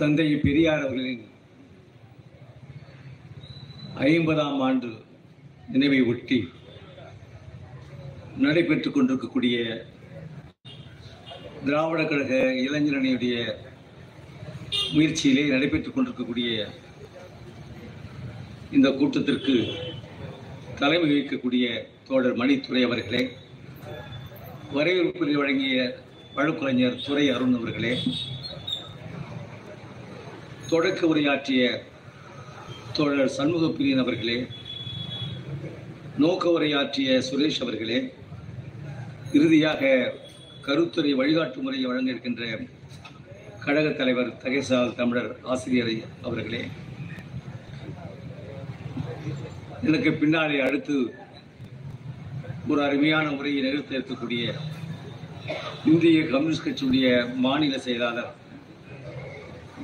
தந்தை பெரியார் அவர்களின் ஐம்பதாம் ஆண்டு நினைவை ஒட்டி நடைபெற்றுக் கொண்டிருக்கக்கூடிய திராவிட கழக இளைஞரணியுடைய முயற்சியிலே நடைபெற்றுக் கொண்டிருக்கக்கூடிய இந்த கூட்டத்திற்கு தலைமை வகிக்கக்கூடிய தோழர் மணித்துறை அவர்களே வரவேற்புரை வழங்கிய வழக்குரைஞர் துறை அருண் அவர்களே தொடக்க உரையாற்றிய தோழர் சண்முக பிரியன் அவர்களே நோக்க உரையாற்றிய சுரேஷ் அவர்களே இறுதியாக கருத்துறை வழிகாட்டு முறையை வழங்க இருக்கின்ற கழகத் தலைவர் தகைசால் தமிழர் ஆசிரியர் அவர்களே எனக்கு பின்னாலே அடுத்து ஒரு அருமையான உரையை நிகழ்த்த இருக்கக்கூடிய இந்திய கம்யூனிஸ்ட் கட்சியுடைய மாநில செயலாளர்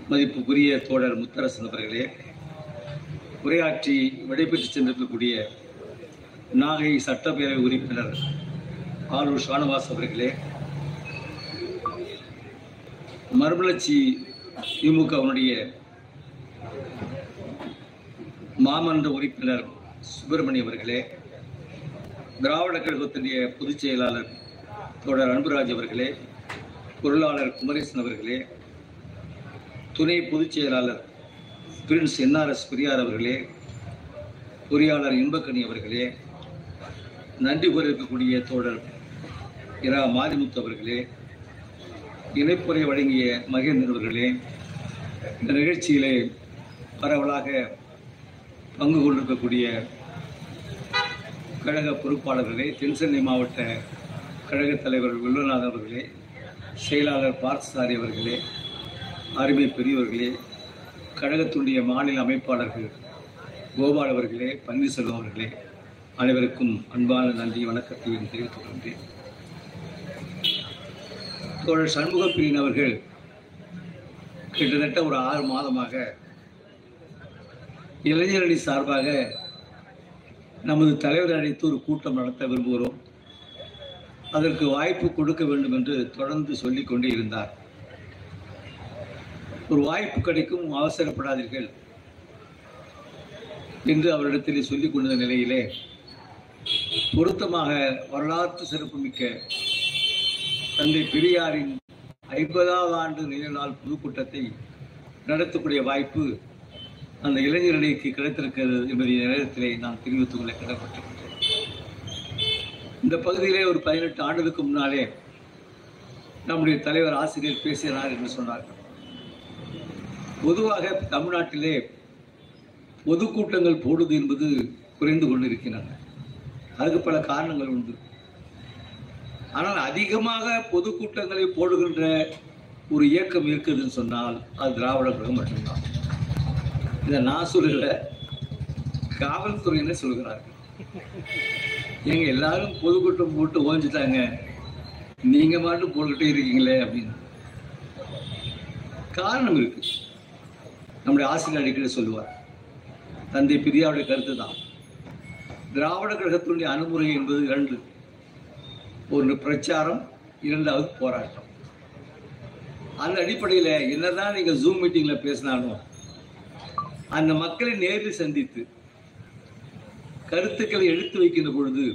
மதிப்புக்குரிய தோழர் முத்தரசன் அவர்களே உரையாற்றி விடைபெற்று சென்றிருக்கக்கூடிய நாகை சட்டப்பேரவை உறுப்பினர் ஆலூர் ஷானவாஸ் அவர்களே மறுமலர்ச்சி திமுகவினுடைய மாமன்ற உறுப்பினர் சுப்பிரமணிய அவர்களே திராவிட கழகத்தினுடைய பொதுச் செயலாளர் தோழர் அன்புராஜ் அவர்களே பொருளாளர் குமரேசன் அவர்களே துணை பொதுச் செயலாளர் பிரின்ஸ் என்ஆர்எஸ் பெரியார் அவர்களே பொறியாளர் இன்பக்கனி அவர்களே நன்றி கூறியிருக்கக்கூடிய தோழர் இரா மாரிமுத்து அவர்களே இணைப்புரை வழங்கிய மகேந்திரன் அவர்களே இந்த நிகழ்ச்சியிலே பரவலாக பங்கு கொண்டிருக்கக்கூடிய கழக பொறுப்பாளர்களே தென்சென்னை மாவட்ட கழகத் தலைவர் வில்வநாதன் அவர்களே செயலாளர் பார்த்தசாரி அவர்களே அருமை பெரியவர்களே கழகத்துடைய மாநில அமைப்பாளர்கள் கோபால் அவர்களே பன்னீர்செல்வம் அவர்களே அனைவருக்கும் அன்பான நன்றி வணக்கத்தையும் தெரிவித்துக் கொள்கிறேன். தோழர் சண்முக பிரியன் அவர்கள் கிட்டத்தட்ட ஒரு ஆறு மாதமாக இளைஞரணி சார்பாக நமது தலைவர் அழைத்து ஒரு கூட்டம் நடத்த விரும்புகிறோம். அதற்கு வாய்ப்பு கொடுக்க வேண்டும் என்று தொடர்ந்து சொல்லிக்கொண்டே இருந்தார். ஒரு வாய்ப்பு கிடைக்கும் அவசரப்படாதீர்கள். என்று அவரிடத்தில் சொல்லிக் கொண்ட நிலையிலே பொருத்தமாக வரலாற்று சிறப்புமிக்க தந்தை பெரியாரின் ஐம்பதாவது ஆண்டு நினைவு நாள் பொதுக்கூட்டத்தை நடத்தக்கூடிய வாய்ப்பு அந்த இளைஞர்களுக்கு கிடைத்திருக்கிறது என்பதை நேரத்திலே நான் தெரிவித்துக் கொள்ள கடற்பட்டிருக்கிறேன் இந்த பகுதியிலே ஒரு பதினெட்டு ஆண்டுகளுக்கு முன்னாலே நம்முடைய தலைவர் ஆசிரியர் பேசினார் என்று சொன்னார்கள். பொதுவாக தமிழ்நாட்டிலே பொதுக்கூட்டங்கள் போடுவது என்பது குறைந்து கொண்டிருக்கின்றன. அதுக்கு பல காரணங்கள் உண்டு. ஆனால் அதிகமாக பொதுக்கூட்டங்களை போடுகின்ற ஒரு இயக்கம் இருக்குதுன்னு சொன்னால் அது திராவிட கழகம் மட்டும்தான். இதை நான் சொல்லல காவல்துறையினர் சொல்கிறார்கள்? எங்க எல்லாரும் பொதுக்கூட்டம் போட்டு ஓஞ்சிட்டாங்க. நீங்க மட்டும் போட்டுக்கிட்டே இருக்கீங்களே அப்படின்னு. காரணம் இருக்கு. நம்முடைய ஆசிரியர் அடிக்கடி சொல்லுவார் தந்தை பெரியாருடைய கருத்து தான் திராவிட கழகத்தினுடைய அணுகுமுறை என்பது இரண்டு. ஒன்று பிரச்சாரம் இரண்டாவது போராட்டம். அந்த அடிப்படையில் என்னதான் நீங்கள் ஜூம் மீட்டிங்கில் பேசினாலும் அந்த மக்களை நேரில் சந்தித்து கருத்துக்களை எடுத்து வைக்கின்ற பொழுது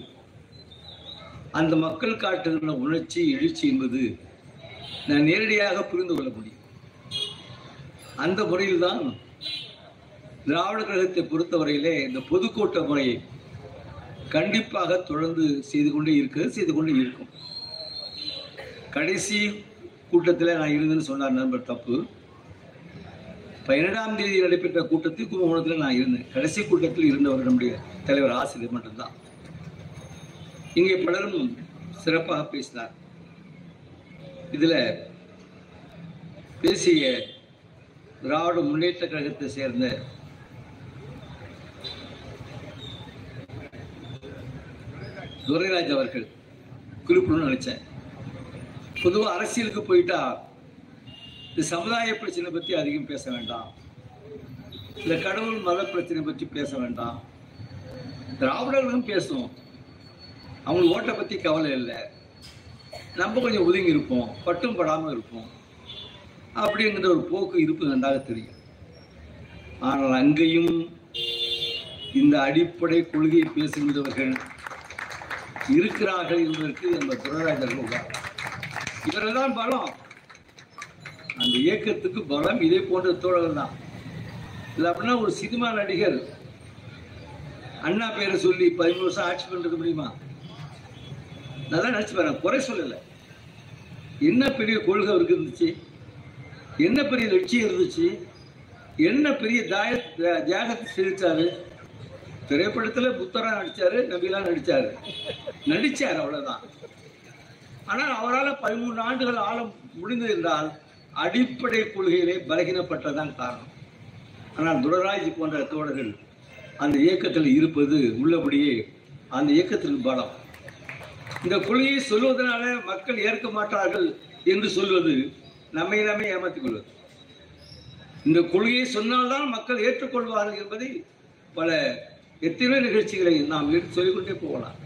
அந்த மக்கள் காட்டுகின்ற உணர்ச்சி எழுச்சி என்பது நான் நேரடியாக புரிந்து கொள்ள முடியும். அந்த முறையில்தான் திராவிட கழகத்தை பொறுத்தவரையிலே இந்த பொதுக்கூட்ட முறையை கண்டிப்பாக தொடர்ந்து செய்து கொண்டே இருக்கிறது செய்து கொண்டே இருக்கும். கடைசி கூட்டத்தில் நான் இருந்தேன்னு சொன்னார் நண்பர் தப்பு. பன்னிரெண்டாம் தேதி நடைபெற்ற கூட்டத்தில் கும்பகோணத்தில் நான் இருந்தேன். கடைசி கூட்டத்தில் இருந்தவர் நம்முடைய தலைவர் ஆசிரியர் மட்டும்தான். இங்கே பலரும் சிறப்பாக பேசினார். இதில் பேசிய திராவிட முன்னேற்ற கழகத்தை சேர்ந்த துரைராஜ் அவர்கள் குறிப்பிடணும்னு நினைச்சேன். பொதுவாக அரசியலுக்கு போயிட்டா இந்த சமுதாய பிரச்சனை பற்றி அதிகம் பேச வேண்டாம். இந்த கடவுள் மத பிரச்சனை பற்றி பேச வேண்டாம். திராவிடர்களும் பேசும் அவங்க ஓட்டை பற்றி கவலை இல்லை. நம்ம கொஞ்சம் ஒதுங்கி இருப்போம். பட்டும் படாமல் இருப்போம். அப்படிங்கிற ஒரு போக்கு இருப்பு நன்றாக தெரியும். ஆனால் அங்கேயும் இந்த அடிப்படை கொள்கையை பேசுகின்றவர்கள் இருக்கிறார்கள் என்பதற்கு நம்ம துறராஜர்கள் இவர்கள் தான் பலம். அந்த இயக்கத்துக்கு பலம் இதே போன்ற தோழர்கள் தான். இல்லை அப்படின்னா ஒரு சினிமா நடிகர் அண்ணா பேரை சொல்லி பதிமூணு வருஷம் ஆட்சி பண்ணிருக்க முடியுமா? நல்லா நினைச்சு பாருங்க குறை சொல்லலை. என்ன பெரிய கொள்கை அவருக்கு இருந்துச்சு? என்ன பெரிய லட்சியம் இருந்துச்சு? என்ன பெரிய தாய தியாகத்தை செலுத்தாரு திரைப்படத்துல புத்தரா நடிச்சாரு நபிலா நடிச்சாரு. நடிச்சார் அவ்வளவுதான். ஆனால் அவரால் பதிமூன்று ஆண்டுகள் ஆழம் முடிந்தது என்றால் அடிப்படை கொள்கையிலே பலகீனப்பட்டதான் காரணம். ஆனால் துரராஜ் போன்ற தோழர்கள் அந்த இயக்கத்தில் இருப்பது உள்ளபடியே அந்த இயக்கத்திற்கு பலம். இந்த கொள்கையை சொல்வதனால மக்கள் ஏற்க மாட்டார்கள் என்று சொல்வது நம்மை நாமே ஏமாற்றிக் கொள்வது. இந்த கொள்கையை சொன்னால்தான் மக்கள் ஏற்றுக்கொள்வார்கள் என்பதை பல எத்தனை நிகழ்ச்சிகளை நாம் சொல்லிக்கொண்டே போகலாம்.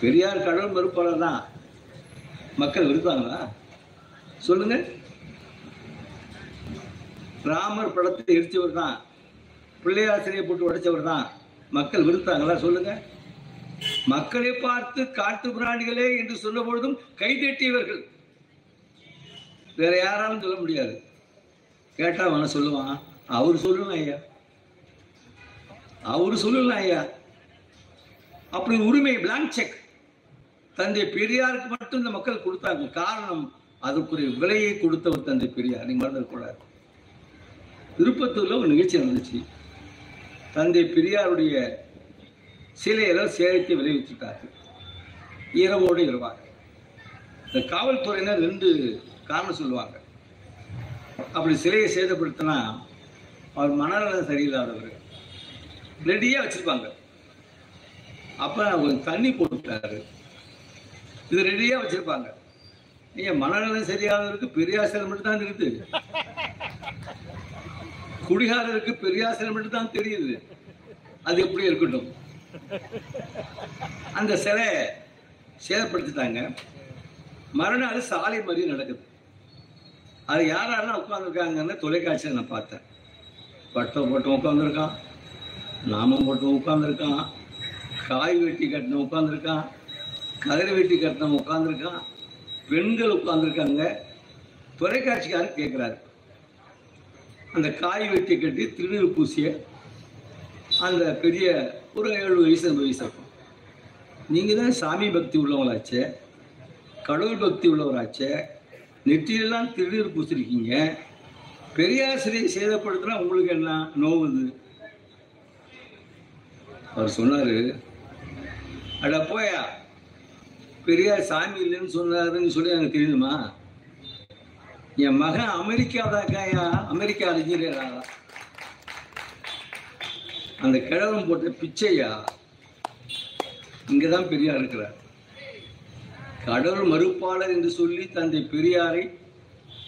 பெரியார் கடல் மறுப்பாளர் தான். மக்கள் விருத்தாங்களா சொல்லுங்க. ராமர் படத்தை எரிச்சவர் தான். பிள்ளையாசிரியை போட்டு உடைச்சவர் தான். மக்கள் விருத்தாங்களா? சொல்லுங்க. மக்களை பார்த்து காட்டு பிராணிகளே என்று சொன்ன பொழுதும் கைதட்டியவர்கள். வேற யாராலும் சொல்ல முடியாது. கேட்டா அவன சொல்லுவான். அவர் சொல்லணும் ஐயா. அவர் சொல்லலாம் ஐயா. அப்படி உரிமை பிளாங்க் செக் தந்தை பெரியாருக்கு மட்டும் இந்த மக்கள் கொடுத்தாங்க. காரணம் அதுக்குரிய விலையை கொடுத்தவர் தந்தை பெரியார். நீங்க மறந்துடக்கூடாது திருப்பத்தூர்ல ஒரு நிகழ்ச்சி நடந்துச்சு. தந்தை பெரியாருடைய சிலையெல்லாம் சேகரித்து விளைவிச்சுட்டார்கள் இரவோடு இரவாக. இந்த காவல்துறையினர் ரெண்டு காரணம் சொல்லுவாங்க. அப்படி சிலையை சேதப்படுத்தினா அவர் மனநலம் சரியில்லாதவர். ரெடியா வச்சிருப்பாங்க. அப்போ கொஞ்சம் தண்ணி போட்டுட்டாரு. இது ரெடியாக வச்சிருப்பாங்க. நீங்கள் மனநலம் சரியாதவருக்கு பெரியாசிரியர் மட்டும் தான் இருக்குது குடிகாரருக்கு பெரியாசிரியர் மட்டும் தான் தெரியுது. அது எப்படி இருக்கட்டும். அந்த சிலை சேதப்படுத்திட்டாங்க. மறுநாள் சாலை மறியல் நடக்குது. அது யார் யாரெல்லாம் உட்காந்துருக்காங்கன்னு தொலைக்காட்சியில் நான் பார்த்தேன். பட்டம் போட்டு உட்காந்துருக்கான் நாமம் போட்டு உட்காந்துருக்கான் காய் வெட்டி கட்டின உட்காந்துருக்கான் கதிரை வெட்டி கட்டின உட்காந்துருக்கான் பெண்கள் உட்காந்துருக்காங்க தொலைக்காட்சிக்காரர் கேட்குறாரு அந்த காய் வெட்டி கட்டி திருநீர் பூசிய அந்த பெரிய ஒரு ஏழு வயசு அந்த வயசு இருக்கும். நீங்கள் தான் சாமி பக்தி உள்ளவங்களாச்சே. கடவுள் பக்தி உள்ளவராச்சே நெற்றியெல்லாம் திருநீர் பூசிருக்கீங்க. பெரியாசிரியை சேதப்படுத்தினா உங்களுக்கு என்ன நோவுது அவர் சொன்னாரு அட போயா பெரியார் சாமி இல்லைன்னு சொன்னாருன்னு சொல்லி எனக்கு தெரியுமா? என் மகன் அமெரிக்காதாக்காயா அமெரிக்கா அறிஞரா அந்த கிழவன் போட்ட பிச்சையா? இங்கதான் பெரியார் இருக்கிறார். கடவுள் மறுப்பாளர் என்று சொல்லி தந்தை பெரியாரை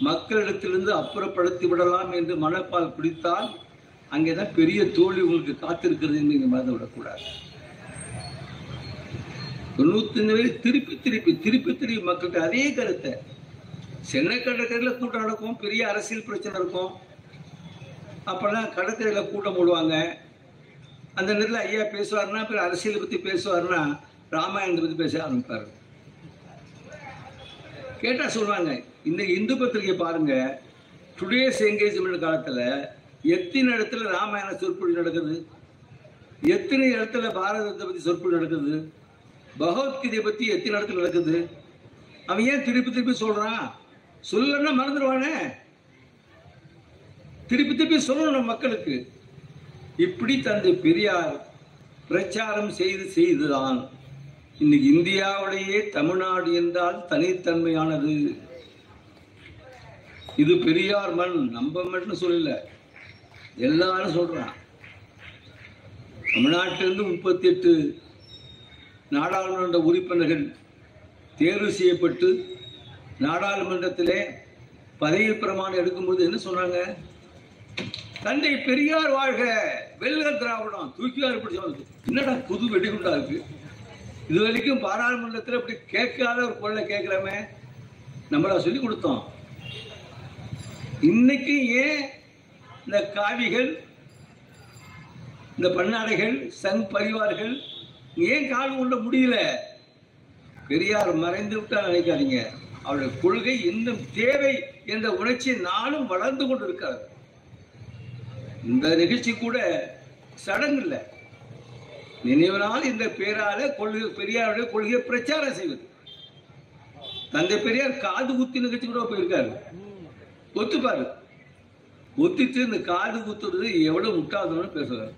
மக்களிடத்திலிருந்து அப்புறப்படுத்தி விடலாம் என்று மனப்பால் பிடித்தால் அங்கேதான் பெரிய தோல்வி உங்களுக்கு காத்திருக்கிறது என்று நீங்க மறந்து விடக்கூடாது. தொண்ணூத்தி பேர் திருப்பி திருப்பி திருப்பி திருப்பி மக்களுக்கு அதே கருத்தை. சென்னை கடற்கரையில் கூட்டம் நடக்கும் பெரிய அரசியல் பிரச்சனை இருக்கும். அப்பெல்லாம் கடற்கரையில் கூட்டம் போடுவாங்க. அந்த நேரத்தில் ஐயா பேசுவாருன்னா அப்புறம் அரசியலை பற்றி பேசுவாருன்னா ராமாயணத்தை பற்றி பேச ஆரம்பிப்பாரு. கேட்டால் சொல்லுவாங்க இந்த இந்து பத்திரிகை பாருங்க. டுடேஸ் என்கேஜ்மெண்ட் காலத்தில் எத்தனை இடத்துல ராமாயண சொற்பொழி நடக்குது? எத்தனை இடத்துல பாரதத்தை பற்றி சொற்பொழி நடக்குது? பகவத்கீதையை பற்றி எத்தனை இடத்துல நடக்குது? அவன் ஏன் திருப்பி திருப்பி சொல்கிறான் சொல்லன்னா மறந்துடுவானே. திருப்பி திருப்பி சொல்லணும் மக்களுக்கு. இப்படி தந்தை பெரியார் பிரச்சாரம் செய்து செய்துதான் இன்னைக்கு இந்தியாவிலேயே தமிழ்நாடு என்றால் தனித்தன்மையானது. இது பெரியார் மண் நம்ம மட்டும் சொல்லல. எல்லாரும் சொல்றான். தமிழ்நாட்டிலிருந்து முப்பத்தி எட்டு நாடாளுமன்ற உறுப்பினர்கள் தேர்வு செய்யப்பட்டு நாடாளுமன்றத்திலே பதவி பிரமாணம் எடுக்கும்போது என்ன சொன்னாங்க? தந்தை பெரியார் வாழ்க வெல்க திராவிடம் தூக்கியார் பிடிச்சவனுக்கு. என்னடா புது வெடிகுண்டா இருக்கு? இது வரைக்கும் பாராளுமன்றத்தில் இப்படி கேட்காத ஒரு குரலை கேட்கிறோமே நம்மள சொல்லி கொடுத்தோம். இன்னைக்கு ஏன் இந்த காவிகள் இந்த பண்ணாடைகள் சங் பரிவார்கள் ஏன் கால் கொள்ள முடியல? பெரியார் மறைந்து விட்டா நினைக்காதீங்க. அவருடைய கொள்கை இன்னும் தேவை என்ற உணர்ச்சி நாளும் வளர்ந்து கொண்டு கொண்டிருக்கிறது. இந்த நிகழ்ச்சி கூட சடங்கு இல்லை. நினைவு இந்த பேரால கொள்கை பெரியாருடைய கொள்கையை பிரச்சாரம் செய்வது. தந்தை பெரியார் காது குத்தி நிகழ்ச்சி கூட போயிருக்காரு. ஒத்துப்பாரு. ஒத்திட்டு இந்த காது குத்துறது எவ்வளவு முட்டாதுன்னு பேசுவாரு.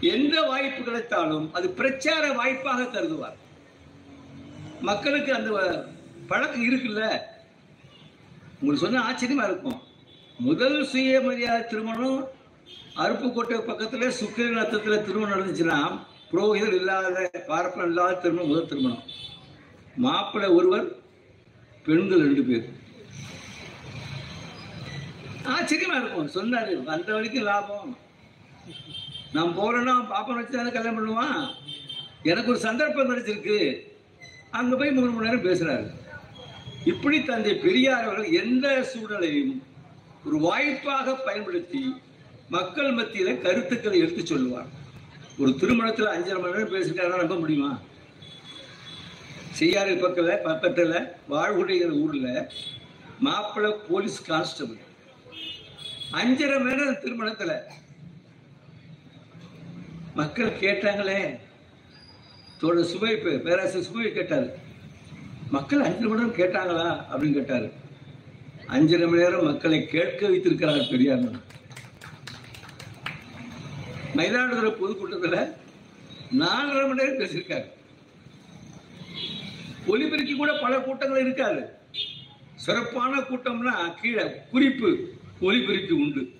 எந்த வாய்ப்பு கிடைத்தாலும் அது பிரச்சார வாய்ப்பாக கருதுவார். மக்களுக்கு அந்த பழக்கம் இருக்குல்ல? உங்களுக்கு சொன்ன ஆச்சரியமா இருக்கும். முதல் சுயமரியாதை திருமணம் அருப்புக்கோட்டை பக்கத்துல சுக்கிர நத்தத்துல திருமணம் நடந்துச்சுன்னா புரோகிதர் இல்லாத பார்ப்பனம் இல்லாத திருமணம் முதல் திருமணம். மாப்பிள்ளை ஒருவர் பெண்கள் ரெண்டு பேர். ஆச்சரியமா இருக்கும். சொன்னாரு வந்த வரைக்கும் லாபம். நான் போறேன்னா பாப்பா வச்சு தானே கல்யாணம் பண்ணுவான்? எனக்கு ஒரு சந்தர்ப்பம் கிடைச்சிருக்கு. அங்க போய் மூணு மணி நேரம் பேசுறாரு. இப்படி தந்தை பெரியார் அவர்கள் எந்த சூழலையும் ஒரு வாய்ப்பாக பயன்படுத்தி மக்கள் மத்தியில கருத்துக்களை எடுத்து சொல்லுவார். ஒரு திருமணத்துல அஞ்சரை மணி நேரம் பேசிட்டாருன்னா நம்ப முடியுமா? செய்யாறு பக்கத்துல பக்கத்துல வாழ்வுடைகிற ஊர்ல மாப்பிள்ளை போலீஸ் கான்ஸ்டபிள். அஞ்சரை மணி நேரம் திருமணத்துல. மக்கள் கேட்டாங்களே தோட சுவை பே- பேராசிரியர் சுவை கேட்டாரு. மக்கள் அஞ்சரை மணி நேரம் கேட்டாங்களா? அப்படின்னு கேட்டாரு. அஞ்சரை மணி நேரம் மக்களை கேட்க வைத்திருக்கிறார் பெரியார் மயிலாடுதுறை பொதுக்கூட்டத்தில் நாலரை மணி நேரம் பேசியிருக்காரு. ஒலிபெருக்கி கூட பல கூட்டங்கள் இருக்காது. சிறப்பான கூட்டம்னா கீழே குறிப்பு ஒலிபெருக்கி உண்டு.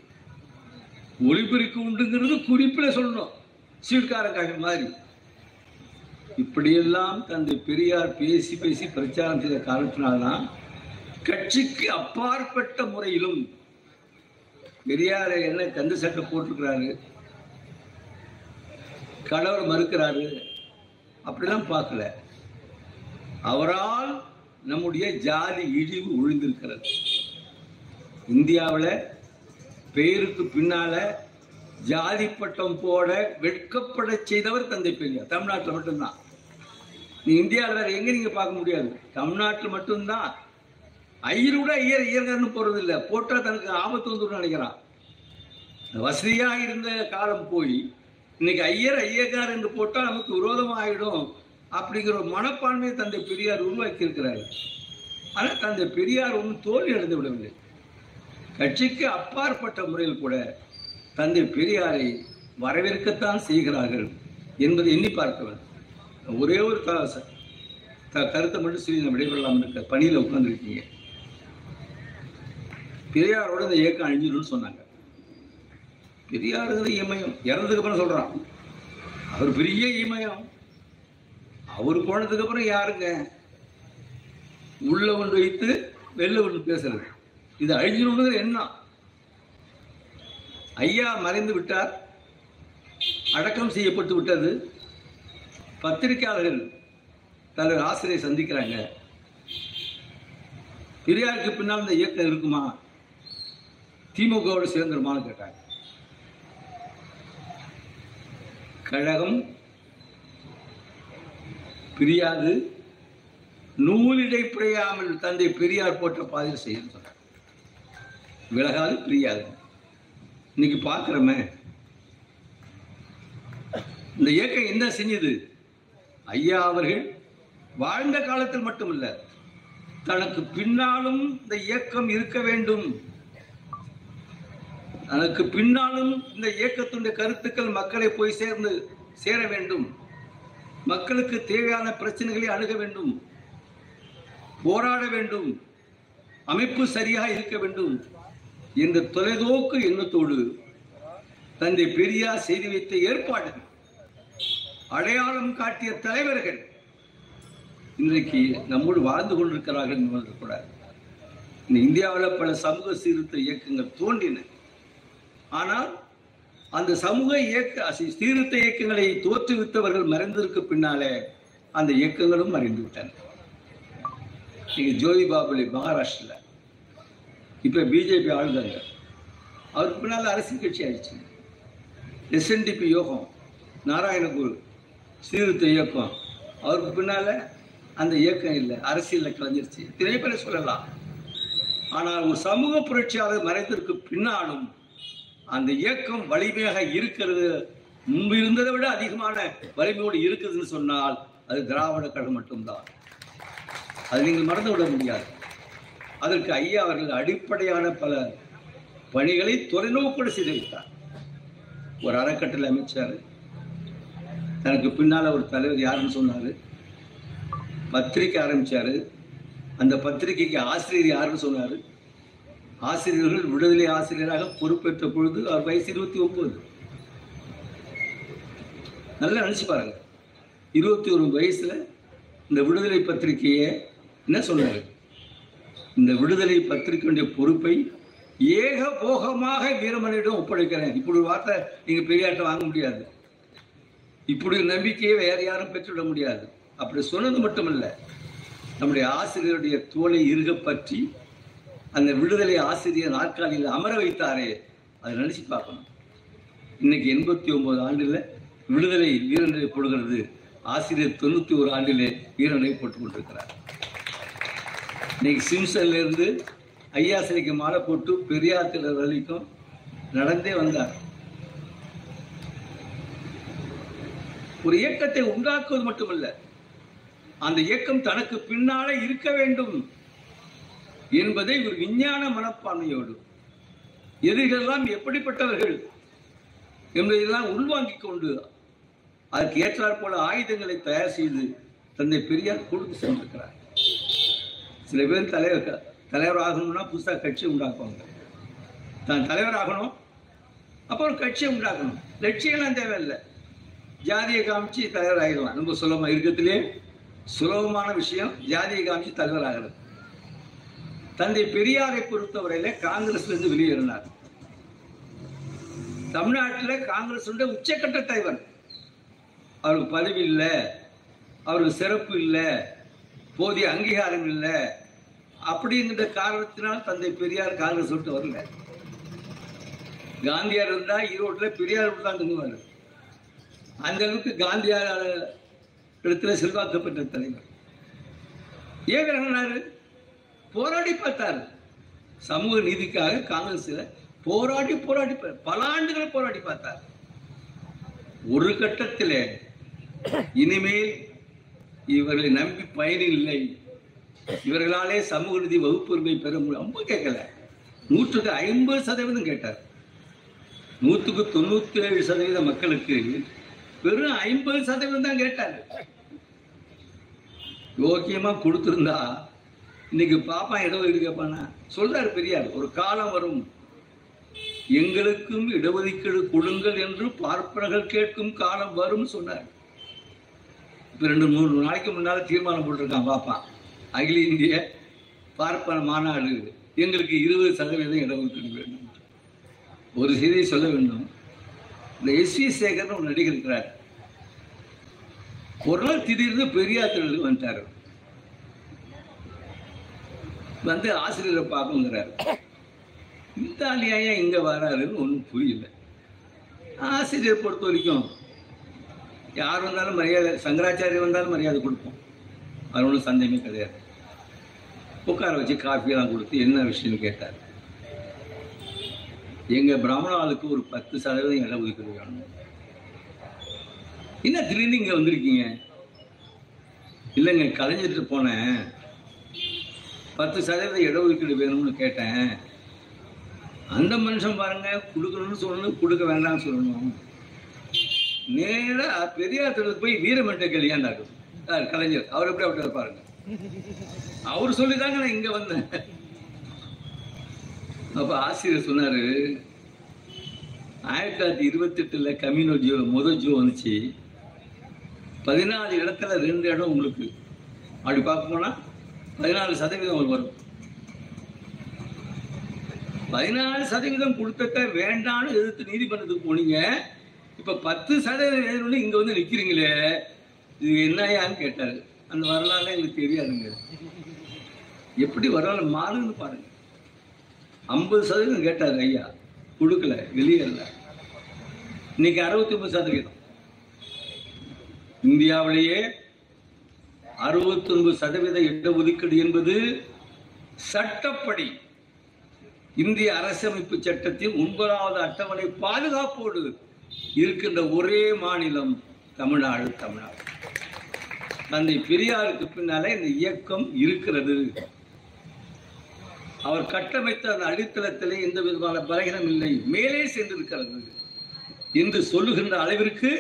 ஒலிபெருக்கி உண்டுங்கிறது குறிப்பில் சொல்லணும். சீர்காரக்காக மாதிரி. இப்படியெல்லாம் தந்தை பெரியார் பேசி பேசி பிரச்சாரம் செய்த காரணத்தினால்தான் கட்சிக்கு அப்பாற்பட்ட முறையிலும் பெரியாரை என்ன கந்து சட்டை போட்டிருக்கிறாரு கணவர் மறுக்கிறாரு. அப்படிலாம் பார்க்கல. அவரால் நம்முடைய ஜாதி இழிவு ஒழிந்திருக்கிறது. இந்தியாவில் பெயருக்கு பின்னால ஜாதி பட்டம் போட வெட்கப்பட செய்தவர் தந்தை பெரியார். தமிழ்நாட்டில் மட்டும்தான். நீ இந்தியாவில் வேற எங்க நீங்க பார்க்க முடியாது. தமிழ்நாட்டில் மட்டும்தான். ஐயர் கூட ஐயர் ஐயர்காரன்னு போறது இல்லை போட்டா தனக்கு ஆபத்து வந்துடும் நினைக்கிறான். வசதியாக இருந்த காலம் போய் இன்னைக்கு ஐயர் ஐயக்கார் என்று போட்டால் நமக்கு விரோதம் ஆகிடும் அப்படிங்கிற ஒரு மனப்பான்மையை தந்தை பெரியார் உருவாக்கி இருக்கிறார் ஆனால் தந்தை பெரியார் ஒன்றும் தோல்வி அடைந்து விடவில்லை. கட்சிக்கு அப்பாற்பட்ட முறையில் கூட தந்தை பெரியாரை வரவேற்கத்தான் செய்கிறார்கள் என்பதை எண்ணி பார்க்க ஒரே ஒரு த- த- கருத்தை மட்டும் சொல்லி நான் விடைபெறலாம் இருக்க பணியில் உட்கார்ந்துருக்கீங்க. பெரியாரோட இந்த இயக்கம் அழிஞ்சிடும்னு சொன்னாங்க. பெரியாருங்கிற இமயம் இறந்ததுக்கு அப்புறம் சொல்றான். அவர் பெரிய இமயம். அவர் போனதுக்கு அப்புறம் யாருங்க? உள்ள ஒன்று வைத்து வெளில ஒன்று பேசுறது. இது அழிஞ்சிடணுங்கிற எண்ணம். ஐயா மறைந்து விட்டார். அடக்கம் செய்யப்பட்டு விட்டது. பத்திரிகையாளர்கள் தலைவர் ஆசிரியர் சந்திக்கிறாங்க. பெரியாருக்கு பின்னால் இந்த இயக்கம் இருக்குமா? திமுகவோடு சேர்ந்துருமான்னு கேட்டாங்க. கழகம் பிரியாது. நூலிடை பிழையாமல் தந்தை பெரியார் போட்ட பாதையில் செய்யணும் விலகாது பிரியாது. இன்னைக்கு பார்க்கிறோமே. இந்த இயக்கம் என்ன செஞ்சது? ஐயா அவர்கள் வாழ்ந்த காலத்தில் மட்டுமல்ல தனக்கு பின்னாலும் இந்த இயக்கம் இருக்க வேண்டும். தனக்கு பின்னாலும் இந்த இயக்கத்துடைய கருத்துக்கள் மக்களை போய் சேர்ந்து சேர வேண்டும். மக்களுக்கு தேவையான பிரச்சனைகளை அணுக வேண்டும். போராட வேண்டும். அமைப்பு சரியாக இருக்க வேண்டும் என்ற தொலைதோக்கு எண்ணத்தோடு தந்தை பெரியார் செய்து வைத்த ஏற்பாடு அடையாளம் காட்டிய தலைவர்கள் இன்றைக்கு நம்மோடு வாழ்ந்து கொண்டிருக்கிறார்கள் என்பது கூட. இந்த இந்தியாவில் பல சமூக சீர்திருத்த இயக்கங்கள் தோன்றின. ஆனால் அந்த சமூக இயக்க அசி- சீர்திருத்த இயக்கங்களை தோற்றுவித்தவர்கள் மறைந்ததற்கு பின்னாலே அந்த இயக்கங்களும் மறைந்து விட்டன நீங்க ஜோதி பாபுலி மகாராஷ்டிரில். இப்போ பிஜேபி ஆளுதாங்க அவருக்கு பின்னால் அரசியல் கட்சி ஆயிடுச்சு. எஸ்என்டிபி யோகம் நாராயணகுரு சீர்திருத்த இயக்கம். அவருக்கு பின்னால அந்த இயக்கம் இல்லை அரசியலில் கலைஞ்சிருச்சு. திரைப்பட பேரை சொல்லலாம். ஆனால் ஒரு சமூக புரட்சியாளர் மறைத்திற்கு பின்னாலும் அந்த இயக்கம் வலிமையாக இருக்கிறது. முன்பு இருந்ததை விட அதிகமான வலிமையோடு இருக்குதுன்னு சொன்னால் அது திராவிட கழகம் மட்டும்தான். அது நீங்கள் மறந்து விட முடியாது. அதற்கு ஐயா அவர்கள் அடிப்படையான பல பணிகளை தொலைநோக்கோடு செய்துவிட்டார். ஒரு அறக்கட்டளை அமைச்சார். தனக்கு பின்னால் ஒரு தலைவர் யாருன்னு சொன்னாரு? பத்திரிக்கை ஆரம்பிச்சாரு. அந்த பத்திரிகைக்கு ஆசிரியர் யாருன்னு சொன்னாரு? ஆசிரியர்கள் விடுதலை ஆசிரியராக பொறுப்பேற்ற பொழுது அவர் வயசு இருபத்தி ஒன்பது நல்லா நினைச்சு பாருங்க. இருபத்தி ஒரு வயசுல இந்த விடுதலை பத்திரிகையை என்ன சொன்னாரு? இந்த விடுதலை பத்திரிகையுடைய பொறுப்பை ஏகபோகமாக வீரமணியிடம் ஒப்படைக்கிறேன். இப்படி ஒரு வார்த்தை நீங்க பெரியாட்ட வாங்க முடியாது. இப்படி ஒரு நம்பிக்கையை வேற யாரும் பெற்றுவிட முடியாது. அப்படி சொன்னது மட்டுமல்ல நம்முடைய ஆசிரியருடைய தோலை இருக பற்றி அந்த விடுதலை ஆசிரியர் நாற்காலியில் அமர வைத்தாரே அதை நினைச்சு பார்க்கணும். இன்னைக்கு எண்பத்தி ஒன்பது ஆண்டுல விடுதலை வீரநிலை போடுகிறது. ஆசிரியர் தொண்ணூத்தி ஒரு ஆண்டிலே வீரநிலை போட்டுக் கொண்டிருக்கிறார். இன்னைக்கு சிம்சன்ல இருந்து ஐயா சிலைக்கு மாலை போட்டு பெரியார் திடல் வரைக்கும் நடந்தே வந்தார். ஒரு இயக்கத்தை உண்டாக்குவது மட்டுமல்ல அந்த இயக்கம் தனக்கு பின்னாலே இருக்க வேண்டும் என்பதை ஒரு விஞ்ஞான மனப்பான்மையோடு. எதிர்களெல்லாம் எப்படிப்பட்டவர்கள் என்பதையெல்லாம் உள்வாங்கிக் கொண்டு அதற்கு ஏற்றாற் போல ஆயுதங்களை தயார் செய்து தந்தை பெரியார் கொடுத்து சென்றிருக்கிறார். சில பேர் தலைவர் தலைவர் ஆகணும்னா புதுசாக கட்சி உண்டாக்குவாங்க. தான் தலைவர் ஆகணும் அப்புறம் ஒரு கட்சியை உண்டாக்கணும். லட்சியம்லாம் தேவையில்லை. ஜாதியை காமிச்சு தலைவர் ஆகிடலாம். ரொம்ப சுலபமாக இருக்கிறதுலேயே சுலபமான விஷயம் ஜாதியை காமிச்சு தலைவர் ஆகிறது. தந்தை பெரியாரை பொறுத்தவரையில காங்கிரஸ்ல இருந்து வெளியேறினார். தமிழ்நாட்டில் காங்கிரஸ் உச்சக்கட்ட தலைவர் அவருக்கு பதவி இல்லை அவருக்கு சிறப்பு இல்லை போதிய அங்கீகாரம் இல்லை. அப்படிங்கிற காரணத்தினால் தந்தை பெரியார் காங்கிரஸ் விட்டு வரல. காந்தியார் இருந்தா ஈரோட்டில் பெரியார் விட்டு தான் தங்குவார். அந்த அளவுக்கு காந்தியார் இடத்துல செல்வாக்கப்பட்ட தலைவர். ஏன் விலகினாரு? போராடி பார்த்தார் சமூக நீதிக்காக காங்கிரஸ்ல போராடி போராடி பல ஆண்டுகள் போராடி பார்த்தார். ஒரு கட்டத்தில் இனிமேல் இவர்களை நம்பி பயனில்லை இவர்களாலே சமூக நீதி வகுப்புரிமை பெற முடியும் ரொம்ப கேட்கல. நூற்றுக்கு ஐம்பது சதவீதம் கேட்டார். நூற்றுக்கு தொண்ணூத்தி ஏழு சதவீத மக்களுக்கு வெறும் ஐம்பது சதவீதம் தான் கேட்டார். யோக்கியமா கொடுத்திருந்தா இன்னைக்கு பாப்பா இடஒதுக்கீடு கேட்பானா சொல்றாரு பெரியார் ஒரு காலம் வரும். எங்களுக்கும் இடஒதுக்கீடு கொடுங்கள் என்று பார்ப்பனர்கள் கேட்கும் காலம் வரும் சொன்னார். இப்ப ரெண்டு மூணு நாளைக்கு முன்னால தீர்மானம் போட்டிருக்கான் பாப்பா. அகில இந்திய பார்ப்பன மாநாடு எங்களுக்கு இருபது சதவீதம் இடஒதுக்கீடு வேண்டும். ஒரு செய்தியை சொல்ல வேண்டும். இந்த எஸ் வி சேகர்னு ஒரு நடிகர் இருக்கிறார். ஒரு நாள் திடீர்னு பெரியார் திடலுக்கு வந்துட்டார். வந்து ஆசிரியரை பார்க்கணுங்கிறாரு. இந்த ஏன் இங்க வராருன்னு ஒன்றும் புரியல. ஆசிரியர் பொறுத்த வரைக்கும் யார் வந்தாலும் மரியாதை சங்கராச்சாரியர் வந்தாலும் மரியாதை கொடுப்போம். அது ஒன்றும் சந்தேகமே கிடையாது. உட்கார வச்சு காஃபியெல்லாம் கொடுத்து என்ன விஷயம்னு கேட்டார். எங்க பிராமண ஆளுக்கு ஒரு பத்து சதவீதம் இட ஒதுக்கீடு வேணும். என்ன திடீர்னு இங்க வந்திருக்கீங்க? இல்லைங்க கலைஞ்சிட்டு போனேன். பத்து சதவீதம் இடஒதுக்கீடு வேணும்னு கேட்டேன். அந்த மனுஷன் பாருங்க கொடுக்கணும்னு சொல்லணும் கொடுக்க வேண்டாம்னு சொல்லணும். நேரா பெரியார் திடலுக்கு போய் வீரமட்ட கல்யாண்டாரு கலைஞர் அவர் எப்படி அப்படி பாருங்க. அவர் சொல்லிதாங்க நான் இங்க வந்தேன். அப்ப ஆசிரியர் சொன்னாரு ஆயிரத்தி தொள்ளாயிரத்தி இருபத்தி எட்டுல கம்யூனோ ஜியோ முதல் ஜியோ வந்துச்சு. பதினாலு இடத்துல ரெண்டு இடம் உங்களுக்கு. அப்படி பார்க்க போனா பதினாலு சதவீதம் உங்களுக்கு வரும். பதினாலு சதவீதம் கொடுத்தத வேண்டாம்னு எதிர்த்து நீதிமன்றத்துக்கு போனீங்க. இப்ப பத்து சதவீதம் வேணும்னு இங்க வந்து நிக்கிறீங்களே இது என்னையான்னு கேட்டாரு. அந்த வரலாறு எங்களுக்கு தெரியாதுங்க. எப்படி வரலாறு மாறுன்னு பாருங்க. ஐம்பது சதவீதம் கேட்டாரு ஐயா. கொடுக்கல வெளியேறல. இன்னைக்கு அறுபத்தி ஒன்பது சதவீதம். இந்தியாவிலேயே அறுபத்தி ஒன்பது சதவீத இடஒதுக்கீடு என்பது சட்டப்படி இந்திய அரசமைப்பு சட்டத்தின் ஒன்பதாவது அட்டவணை பாதுகாப்போடு இருக்கின்ற ஒரே மாநிலம் தமிழ்நாடு தமிழ்நாடு. தந்தை பெரியாருக்கு பின்னாலே இந்த இயக்கம் இருக்கிறது. அவர் கட்டமைத்த அந்த அடித்தளத்திலே எந்த விதமான பலகீனம் இல்லை. மேலே சென்றிருக்கிறது என்று சொல்லுகின்ற அளவிற்கு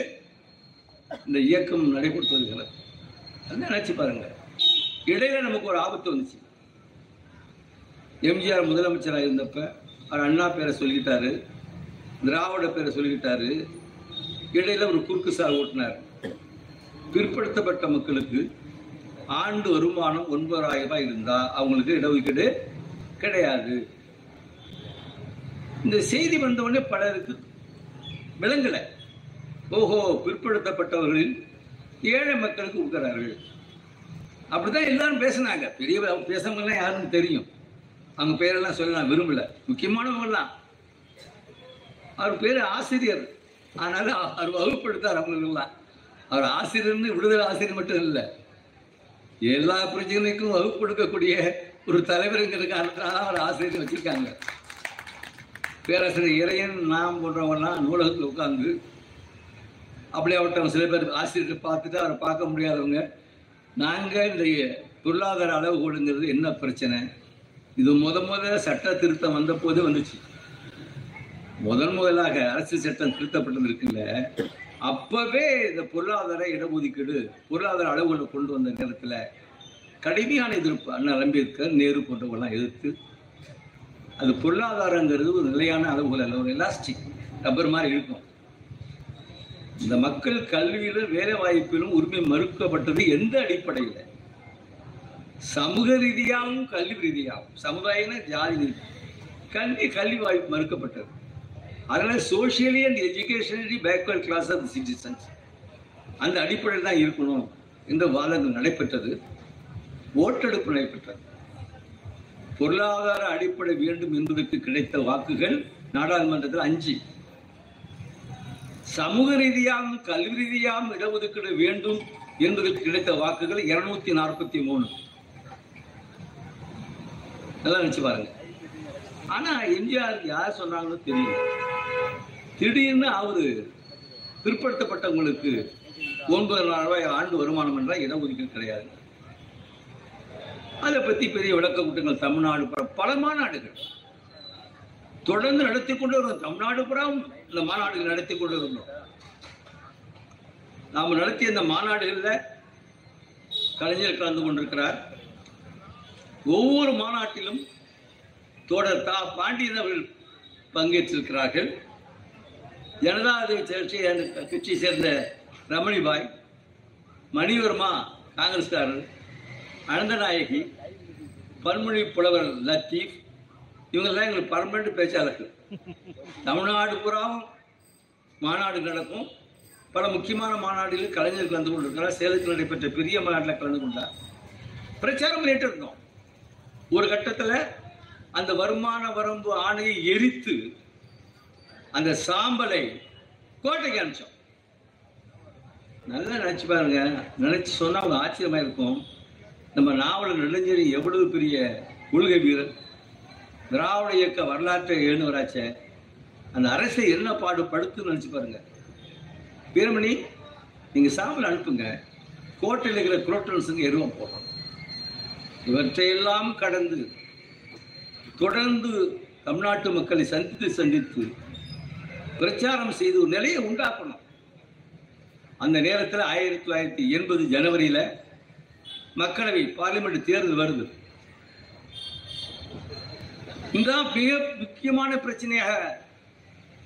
இந்த இயக்கம் நடைபெற்று வருகிறது. நினைச்சு பாருங்க. இடையில நமக்கு ஒரு ஆபத்து வந்துச்சு. எம்ஜிஆர் முதலமைச்சராக இருந்தப்ப அவர் அண்ணா பேரை சொல்லிக்கிட்டாரு திராவிட பேரை சொல்லிக்கிட்டாரு. இடையில ஒரு குறுக்கு சார் ஓட்டினார். பிற்படுத்தப்பட்ட மக்களுக்கு ஆண்டு வருமானம் ஒன்பதாயிரம் ரூபாய் இருந்தா அவங்களுக்கு இடஒதுக்கீடு கிடையாது. இந்த செய்தி வந்தவொடனே பலருக்கு விளங்கல. ஓஹோ பிற்படுத்தப்பட்டவர்களில் ஏழை மக்களுக்கு கொடுக்குறார்கள். அப்படிதான் எல்லாரும் பேசினாங்க. பெரிய பேசுறவங்கலாம் யாருன்னு தெரியும். அவங்க பேரெல்லாம் சொல்ல நான் விரும்பல. முக்கியமானவங்கலாம் அவர் பேர் ஆசிரியர். அதனால அவர் வகுப்படுத்தார் அவங்களுக்கெல்லாம். அவர் ஆசிரியர்னு விடுதலை ஆசிரியர் மட்டும் இல்லை. எல்லா பிரச்சனைக்கும் வகுப்பு கொடுக்கக்கூடிய ஒரு தலைவருங்கிற காரணத்தினால அவர் ஆசிரியர் வச்சிருக்காங்க. பேராசிரியர் இறையன் நாம் போன்றவங்கலாம் நூலகத்தில் உட்கார்ந்து அப்படியே அவர்கிட்ட சில பேர் ஆசிரியர்கள் பார்த்துட்டு அவரை பார்க்க முடியாதவங்க. நாங்கள் இந்த பொருளாதார அளவுகோடுங்கிறது என்ன பிரச்சனை? இது முத முத சட்ட திருத்தம் வந்த போது வந்துச்சு. முதன் முதலாக அரசு சட்டம் திருத்தப்பட்டது இருக்குல்ல அப்பவே இந்த பொருளாதார இடஒதுக்கீடு பொருளாதார அளவுகளை கொண்டு வந்த நேரத்தில் கடுமையான எதிர்ப்பு அண்ணா அம்பேத்கர் நேரு போன்றவங்களாம் எதிர்த்து அது பொருளாதாரங்கிறது ஒரு நிலையான அளவுகள் அல்ல ஒரு எலாஸ்டிக் ரப்பர் மாதிரி இருக்கும். இந்த மக்கள் கல்வியிலும் வேலை வாய்ப்பிலும் உரிமை மறுக்கப்பட்டது எந்த அடிப்படையில்? சமூக ரீதியாகவும் கல்வி ரீதியாகவும். சமுதாயன ஜாதி ரீதி. கல்வி கல்வி வாய்ப்பு மறுக்கப்பட்டது. அதனால socially and educationally backward class of citizens அந்த அடிப்படையில் தான் இருக்கணும் என்ற வாதங்கள் நடைபெற்றது. ஓட்டெடுப்பு நடைபெற்றது. பொருளாதார அடிப்படை வேண்டும் என்பதற்கு கிடைத்த வாக்குகள் நாடாளுமன்றத்தில் அஞ்சு. சமூக ரீதியாகவும் கல்வி ரீதியாகவும் இடஒதுக்கீடு வேண்டும் என்பதற்கு கிடைத்த வாக்குகள் இருநூத்தி நாற்பத்தி மூணு. நல்லா நினைச்சு பாருங்க. ஆனா எம்ஜிஆர் யார் சொன்னாங்கன்னு தெரியல. திடீர்னு அவரு பிற்படுத்தப்பட்டவங்களுக்கு ஒன்பதாயிரம் ரூபாய் ஆண்டு வருமானம் என்றால் இடஒதுக்கீடு கிடையாது. அதை பத்தி பெரிய விளக்க கூட்டங்கள் தமிழ்நாடு பல மாநாடுகள். தொடர்ந்து நடத்தி கொண்டு வருவோம் தமிழ்நாடு புறம் இந்த மாநாடுகள் நடத்தி கொண்டிருந்தோம் நாம் நடத்திய இந்த மாநாடுகளில் கலைஞர் கலந்து கொண்டிருக்கிறார். ஒவ்வொரு மாநாட்டிலும் தோடர் தா பாண்டியன் அவர்கள் பங்கேற்றிருக்கிறார்கள். ஜனதாதள கட்சி கட்சியை சேர்ந்த ரமணிபாய் மணிவர்மா காங்கிரஸ்காரர் அனந்தநாயகி பன்மொழி புலவர் லத்தீப் இவங்கெல்லாம் எங்களுக்கு பர்மனண்ட் பேச்சாளர்கள். தமிழ்நாடு புறாவும் மாநாடு நடக்கும் பல முக்கியமான மாநாடுகளில் கலைஞர் கலந்து கொண்டிருக்கிறார். சேலத்தில் நடைபெற்ற பெரிய மாநாட்டில் கலந்து கொண்டார். பிரச்சாரம் பண்ணிட்டு இருந்தோம். ஒரு கட்டத்தில் அந்த வருமான வரம்பு ஆணையை எரித்து அந்த சாம்பலை கோட்டைக்கு அனுப்பிச்சோம். நல்லா நினச்சி பாருங்க. நினைச்சு சொன்னால் அவங்க ஆச்சரியமாக இருக்கும். நம்ம நாவலர் நெடுஞ்செழி எவ்வளவு பெரிய கொள்கை வீரர். திராவிட இயக்க வரலாற்றை எழுந்தவராச்ச. அந்த அரசை என்ன பாடுபடுத்துன்னு நினைச்சு பாருங்க. வீரமணி நீங்க சாம்பல் அனுப்புங்க. கோட்டையில் இருக்கிற குரோட்டன்ஸுங்க எருவம் போடுறோம் இவற்றையெல்லாம் கடந்து தொடர்ந்து தமிழ்நாட்டு மக்களை சந்தித்து சந்தித்து பிரச்சாரம் செய்து ஒரு நிலையை உண்டாக்கணும். அந்த நேரத்தில் ஆயிரத்தி தொள்ளாயிரத்தி எண்பது ஜனவரியில் மக்களவை பார்லிமெண்ட் தேர்தல் வருது. இதுதான் மிக முக்கியமான பிரச்சனையாக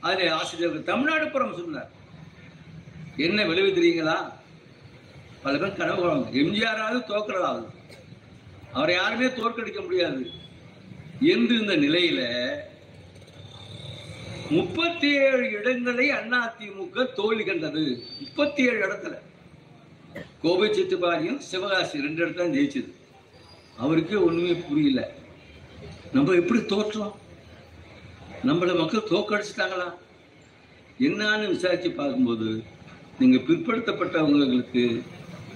அதில் ஆசிரியர்கள் தமிழ்நாடு புறம் சொன்னார். என்ன விளைவு தெரியுங்களா? பல பேர் கனவு காணுவாங்க. எம்ஜிஆராவது தோக்கிறதாவது அவரை யாருமே தோற்கடிக்க முடியாது. என்று இந்த நிலையில முப்பத்தி ஏழு இடங்களை அதிமுக தோல்வி கண்டது. முப்பத்தி ஏழு இடத்துல. கோவை சித்துப்பாடியும் சிவகாசி ரெண்டு இடத்துல ஜெயிச்சது. அவருக்கே ஒண்ணுமே புரியல. நம்ம எப்படி தோற்றோம்? நம்மளை மக்கள் தோக்கடிச்சிட்டாங்களா என்னன்னு விசாரிச்சு பார்க்கும்போது நீங்க பிற்படுத்தப்பட்டவங்களுக்கு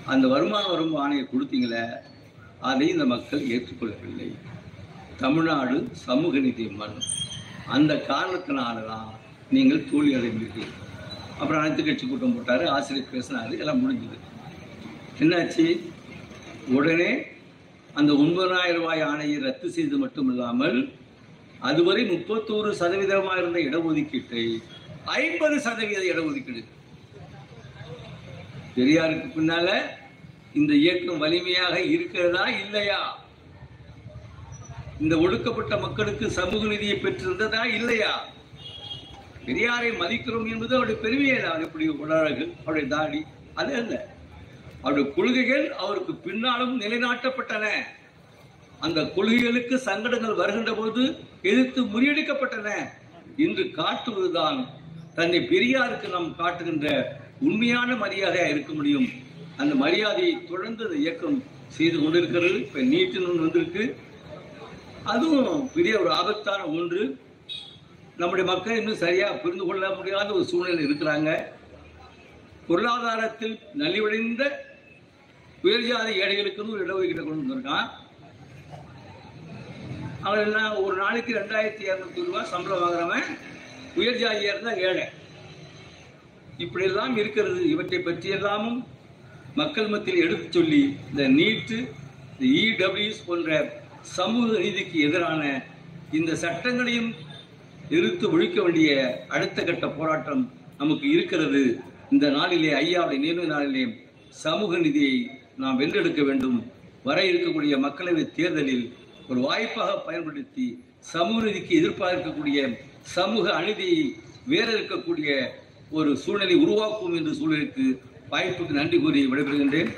அந்த வருமான வரம்பு ஆணையை கொடுத்தீங்களே அதை இந்த மக்கள் ஏற்றுக்கொள்ளவில்லை. தமிழ்நாடு சமூக நீதி மண் அந்த காரணத்தினால தான் நீங்கள் தோல்வி அடைந்தீர்கள். அப்புறம் அனைத்து கட்சி கூட்டம் போட்டாரு ஆசிரியர் பேசினாரு எல்லாம் முடிஞ்சது. என்னாச்சு? உடனே அந்த ஒன்பதாயிரம் ரூபாய் ஆணையை ரத்து செய்தது மட்டும் இல்லாமல் அதுவரை முப்பத்தோரு சதவீதமாக இருந்த இடஒதுக்கீட்டை ஐம்பது சதவீத இடஒதுக்கீடு. பெரியாருக்கு பின்னால இந்த இயக்கம் வலிமையாக இருக்கிறதா இல்லையா? இந்த ஒடுக்கப்பட்ட மக்களுக்கு சமூக நிதியை பெற்றிருந்ததா இல்லையா? பெரியாரை மதிக்கிறோம் என்பது அவருடைய பெருமையை இல்லை. அவர் எப்படி உணர்வு அவருடைய தாடி அது அல்ல. அவருடைய கொள்கைகள் அவருக்கு பின்னாலும் நிலைநாட்டப்பட்டன. அந்த கொள்கைகளுக்கு சங்கடங்கள் வருகின்ற போது எதிர்த்து முறியடிக்கப்பட்டன. இன்று காட்டுவதுதான் தன்னை பெரியாருக்கு நாம் காட்டுகின்ற உண்மையான மரியாதையா இருக்க முடியும். அந்த மரியாதையை தொடர்ந்து அந்த இயக்கம் செய்து கொண்டிருக்கிறது. இப்ப நீட்டு ஒன்று வந்திருக்கு. அதுவும் பெரிய ஒரு ஆபத்தான ஒன்று. நம்முடைய மக்கள் இன்னும் சரியா புரிந்து கொள்ள முடியாத ஒரு சூழ்நிலை இருக்கிறாங்க. பொருளாதாரத்தில் நலிவடைந்த உயர் ஜாதி ஏழைகளுக்குன்னு ஒரு இடஒதுக்கீடு கொண்டு வந்திருக்கான். அவன் என்ன ஒரு நாளைக்கு ரெண்டாயிரத்தி இரநூத்தி ரூபா சம்பளம் வாங்குறவன் உயர் இருந்தால் ஏழை. இப்படியெல்லாம் இருக்கிறது. இவற்றை பற்றி எல்லாமும் மக்கள் மத்தியில் எடுத்துச் சொல்லி இந்த நீட்டு இந்த இடபிள்யூஸ் போன்ற சமூக நீதிக்கு எதிரான இந்த சட்டங்களையும் எதிர்த்து ஒழிக்க வேண்டிய அடுத்த கட்ட போராட்டம் நமக்கு இருக்கிறது. இந்த நாளிலே ஐயாவுடைய நினைவு நாளிலே சமூக நிதியை நாம் வென்றெடுக்க வேண்டும். வர இருக்கக்கூடிய மக்களவை தேர்தலில் ஒரு வாய்ப்பாக பயன்படுத்தி சமூக நீதிக்கு எதிர்ப்பாக இருக்கக்கூடிய சமூக அநீதியை வேற இருக்கக்கூடிய ஒரு சூழ்நிலை உருவாக்கும் என்ற சூழலுக்கு வாய்ப்புக்கு நன்றி கூறி விடைபெறுகின்றேன்.